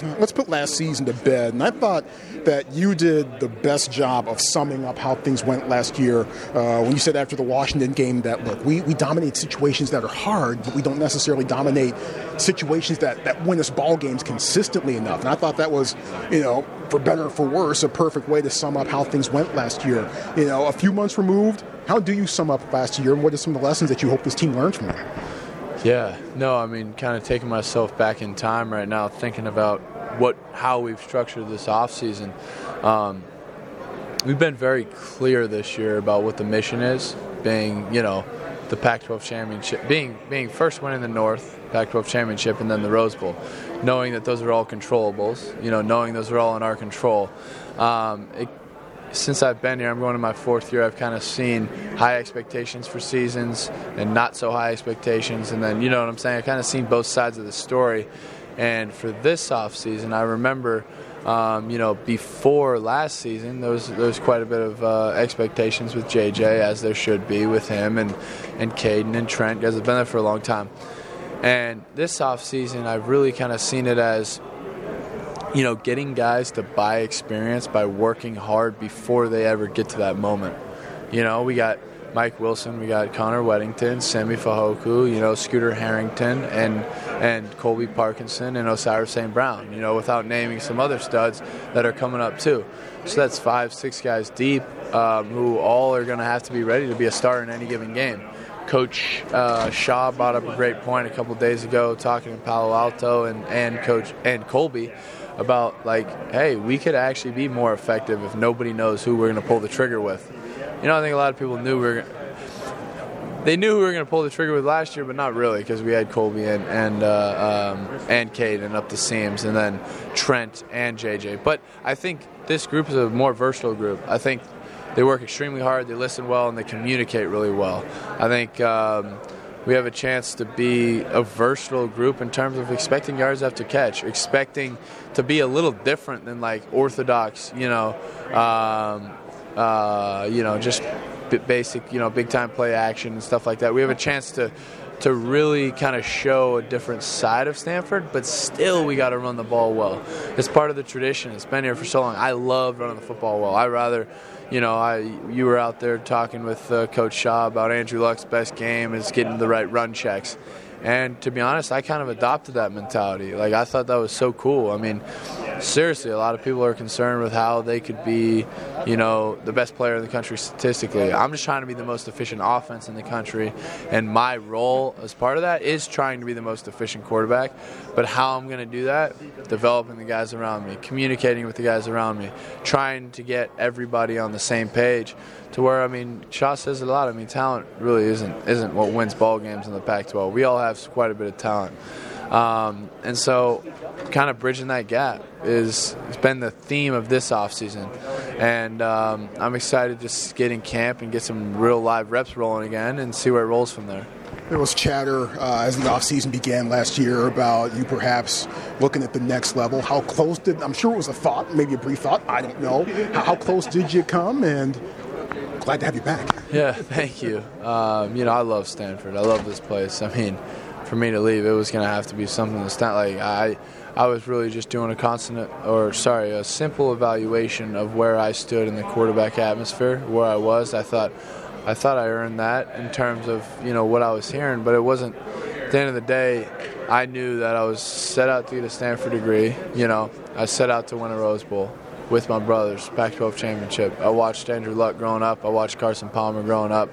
Let's put last season to bed. And I thought that you did the best job of summing up how things went last year uh, when you said after the Washington game that, look, we, we dominate situations that are hard, but we don't necessarily dominate situations that, that win us ball games consistently enough. And I thought that was, you know, for better or for worse, a perfect way to sum up how things went last year. You know, a few months removed, how do you sum up last year, and what are some of the lessons that you hope this team learns from it? Yeah, no, I mean, kind of taking myself back in time right now, thinking about what how we've structured this off season. Um, we've been very clear this year about what the mission is, being you know the Pac-12 championship, being being first winning the North Pac-12 championship, and then the Rose Bowl, knowing that those are all controllables. You know, knowing those are all in our control. Um, it, since I've been here, I'm going to my fourth year. I've kind of seen high expectations for seasons and not so high expectations, and then you know what I'm saying. I've kind of seen both sides of the story. And for this off season, I remember, um, you know, before last season, there was there was quite a bit of uh, expectations with JJ, as there should be with him and and Kaden and Trent, guys have been there for a long time. And this off season, I've really kind of seen it as you know, getting guys to buy experience by working hard before they ever get to that moment. You know, we got Mike Wilson, we got Connor Wedington, Simi Fehoko, you know, Scooter Harrington, and and Colby Parkinson and Osiris St. Brown. You know, without naming some other studs that are coming up too. So that's five, six guys deep um, who all are going to have to be ready to be a star in any given game. Coach uh, Shaw brought up a great point a couple days ago, talking to Palo Alto, and and Coach and Colby about like, hey, we could actually be more effective if nobody knows who we're going to pull the trigger with. You know, I think a lot of people knew we were. They knew who we were going to pull the trigger with last year, but not really because we had Colby and and uh, um, and up the seams, and then Trent and JJ. But I think this group is a more versatile group. I think they work extremely hard, they listen well, and they communicate really well. I think. Um, we have a chance to be a versatile group in terms of expecting yards after catch, expecting to be a little different than like orthodox, you know, um, uh, you know, just basic, you know, big time play action and stuff like that. We have a chance to to really kind of show a different side of Stanford, but still we got to run the ball well. It's part of the tradition. It's been here for so long. I love running the football well. I rather you know, I you were out there talking with uh, Coach Shaw about Andrew Luck's best game is getting the right run checks. And to be honest, I kind of adopted that mentality. Like I thought that was so cool. I mean, seriously, a lot of people are concerned with how they could be, you know, the best player in the country statistically. I'm just trying to be the most efficient offense in the country, and my role as part of that is trying to be the most efficient quarterback. But how I'm going to do that? Developing the guys around me, communicating with the guys around me, trying to get everybody on the same page. To where I mean, Shaw says a lot. I mean, talent really isn't isn't what wins ball games in the Pac-12. We all have quite a bit of talent. Um, and so, kind of bridging that gap is has been the theme of this offseason. And um, I'm excited to just get in camp and get some real live reps rolling again and see where it rolls from there. There was chatter uh, as the offseason began last year about you perhaps looking at the next level. How close did, I'm sure it was a thought, maybe a brief thought, I don't know. How, how close did you come? And glad to have you back. Yeah, thank you. Um, you know, I love Stanford. I love this place. I mean, for me to leave, it was going to have to be something that's not like I. I was really just doing a constant, or sorry, a simple evaluation of where I stood in the quarterback atmosphere, where I was. I thought, I thought I earned that in terms of you know what I was hearing, but it wasn't. At the end of the day, I knew that I was set out to get a Stanford degree. You know, I set out to win a Rose Bowl with my brothers, Pac-12 championship. I watched Andrew Luck growing up. I watched Carson Palmer growing up.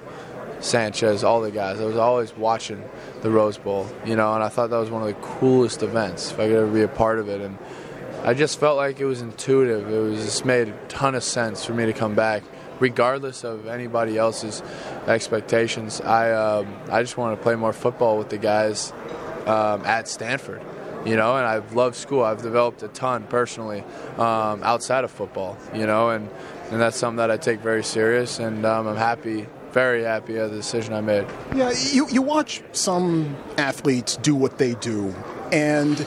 Sanchez, all the guys. I was always watching the Rose Bowl, you know, and I thought that was one of the coolest events if I could ever be a part of it. And I just felt like it was intuitive. It was just made a ton of sense for me to come back, regardless of anybody else's expectations. I um, I just wanted to play more football with the guys um, at Stanford. You know, and I've loved school. I've developed a ton personally um, outside of football. You know, and and that's something that I take very serious. And um, I'm happy very happy at the decision I made. Yeah, you, you watch some athletes do what they do, and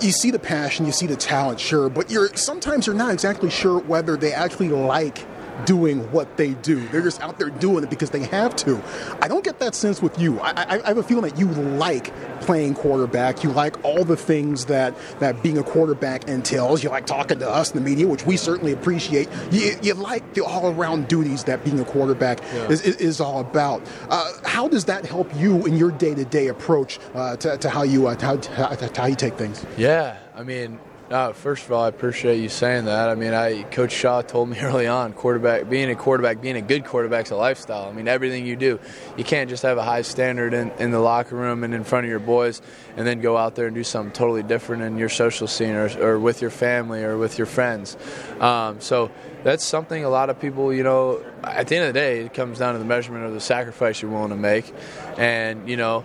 you see the passion, you see the talent, sure, but you're sometimes you're not exactly sure whether they actually like doing what they do. They're just out there doing it because they have to. I don't get that sense with you. I, I, I have a feeling that you like playing quarterback. You like all the things that, that being a quarterback entails. You like talking to us in the media, which we certainly appreciate. You, you like the all around duties that being a quarterback yeah. is, is, all about. Uh, how does that help you in your day to day approach uh, to, to, how you, uh, to how, to how you take things? Yeah, I mean, uh, first of all, I appreciate you saying that. I mean, I Coach Shaw told me early on, quarterback, being a quarterback, being a good quarterback is a lifestyle. I mean, everything you do, you can't just have a high standard in, in the locker room and in front of your boys, and then go out there and do something totally different in your social scene or, or with your family or with your friends. Um, so that's something a lot of people, you know, at the end of the day, it comes down to the measurement of the sacrifice you're willing to make, and you know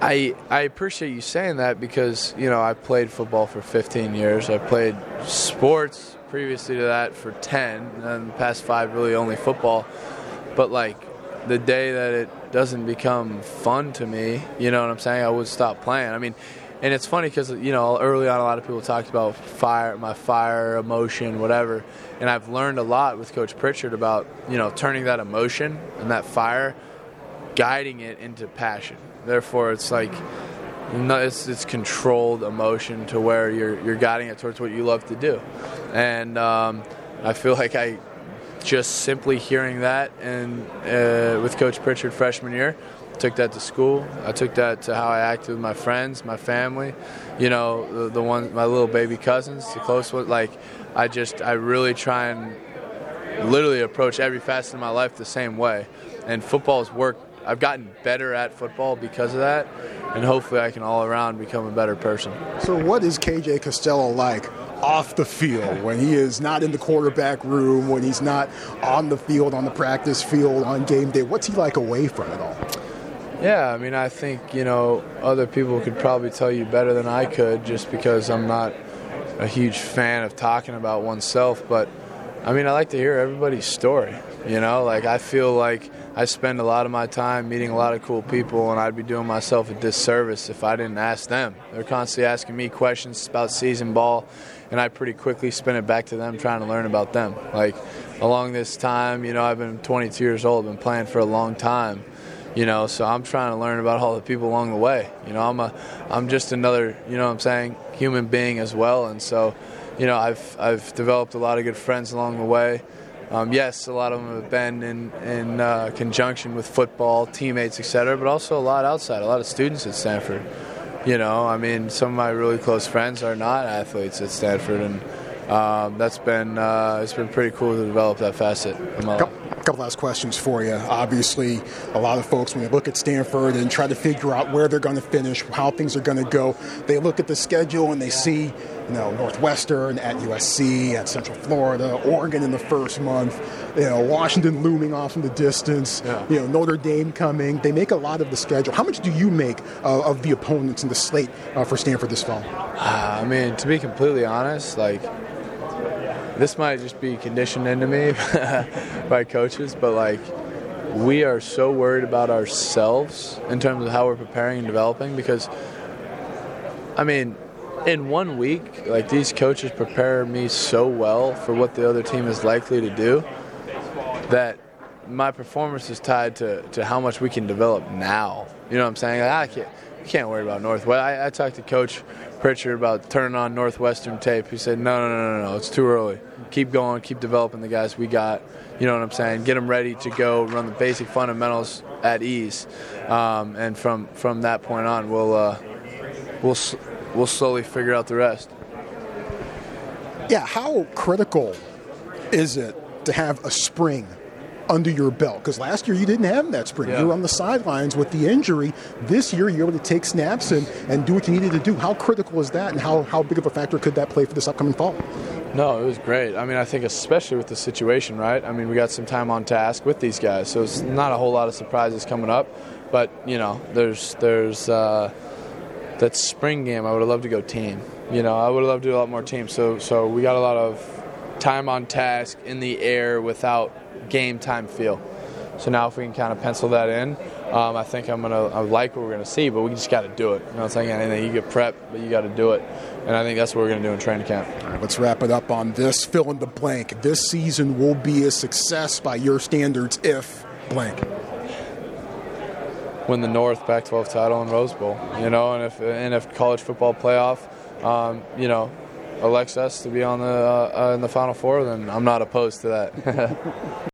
I I appreciate you saying that because you know I played football for 15 years. I played sports previously to that for 10, and the past five really only football. But like the day that it doesn't become fun to me, you know what I'm saying? I would stop playing. I mean, and it's funny because you know early on a lot of people talked about fire, my fire, emotion, whatever, and I've learned a lot with Coach Pritchard about you know turning that emotion and that fire, guiding it into passion Therefore, it's like it's, it's controlled emotion to where you're you're guiding it towards what you love to do, and um, I feel like I just simply hearing that and uh, with Coach Pritchard freshman year, took that to school. I took that to how I acted with my friends, my family, you know, the, the one my little baby cousins, the close ones. Like I just I really try and literally approach every facet of my life the same way. And football has worked I've gotten better at football because of that, and hopefully I can all around become a better person. So, what is KJ Costello like off the field when he is not in the quarterback room, when he's not on the field, on the practice field, on game day? What's he like away from it all? Yeah, I mean, I think, you know, other people could probably tell you better than I could just because I'm not a huge fan of talking about oneself. But, I mean, I like to hear everybody's story. You know, like I feel like I spend a lot of my time meeting a lot of cool people, and I'd be doing myself a disservice if I didn't ask them. They're constantly asking me questions about season ball, and I pretty quickly spin it back to them trying to learn about them. Like along this time, you know, I've been 22 years old, been playing for a long time you know so i'm trying to learn about all the people along the way you know i'm a i'm just another you know what i'm saying human being as well and so you know i've i've developed a lot of good friends along the way um, yes, a lot of them have been in, in uh, conjunction with football, teammates, etc., but also a lot outside, a lot of students at Stanford. You know, I mean, some of my really close friends are not athletes at Stanford, and um, that's been uh, it's been pretty cool to develop that facet life couple last questions for you. Obviously, a lot of folks, when they look at Stanford and try to figure out where they're going to finish, how things are going to go, they look at the schedule and they see, you know, Northwestern at USC, at Central Florida, Oregon in the first month, you know, Washington looming off in the distance, yeah. you know, Notre Dame coming. They make a lot of the schedule. How much do you make uh, of the opponents in the slate uh, for Stanford this fall? Uh, I mean, to be completely honest, like this might just be conditioned into me by coaches, but like we are so worried about ourselves in terms of how we're preparing and developing because I mean, in one week, like these coaches prepare me so well for what the other team is likely to do that my performance is tied to, to how much we can develop now. You know what I'm saying? Like, I can't, can't worry about Northwest. I, I talked to Coach Pritchard about turning on Northwestern tape. He said, no, no, no, no, no, it's too early. Keep going, keep developing the guys we got. You know what I'm saying? Get them ready to go run the basic fundamentals at ease, um, and from from that point on, we'll uh, we'll we'll slowly figure out the rest. Yeah, how critical is it to have a spring under your belt. Because last year you didn't have that spring. Yeah. You were on the sidelines with the injury. This year you're able to take snaps and, and do what you needed to do. How critical is that, and how, how big of a factor could that play for this upcoming fall? No, it was great. I mean, I think especially with the situation, right? I mean, we got some time on task with these guys, so it's not a whole lot of surprises coming up. But you know, there's there's uh, that spring game. I would have loved to go team. You know, I would have loved to do a lot more teams. So so we got a lot of time on task in the air without game time feel. So now if we can kind of pencil that in, Um, I think I'm gonna. I like what we're gonna see, but we just got to do it. You know, it's like anything. You get prep, but you got to do it, and I think that's what we're gonna do in training camp. All right, let's wrap it up on this. Fill in the blank. This season will be a success by your standards if blank. Win the North Pac-12 title and Rose Bowl. You know, and if and if college football playoff, um, you know, elects us to be on the uh, uh, in the Final Four, then I'm not opposed to that.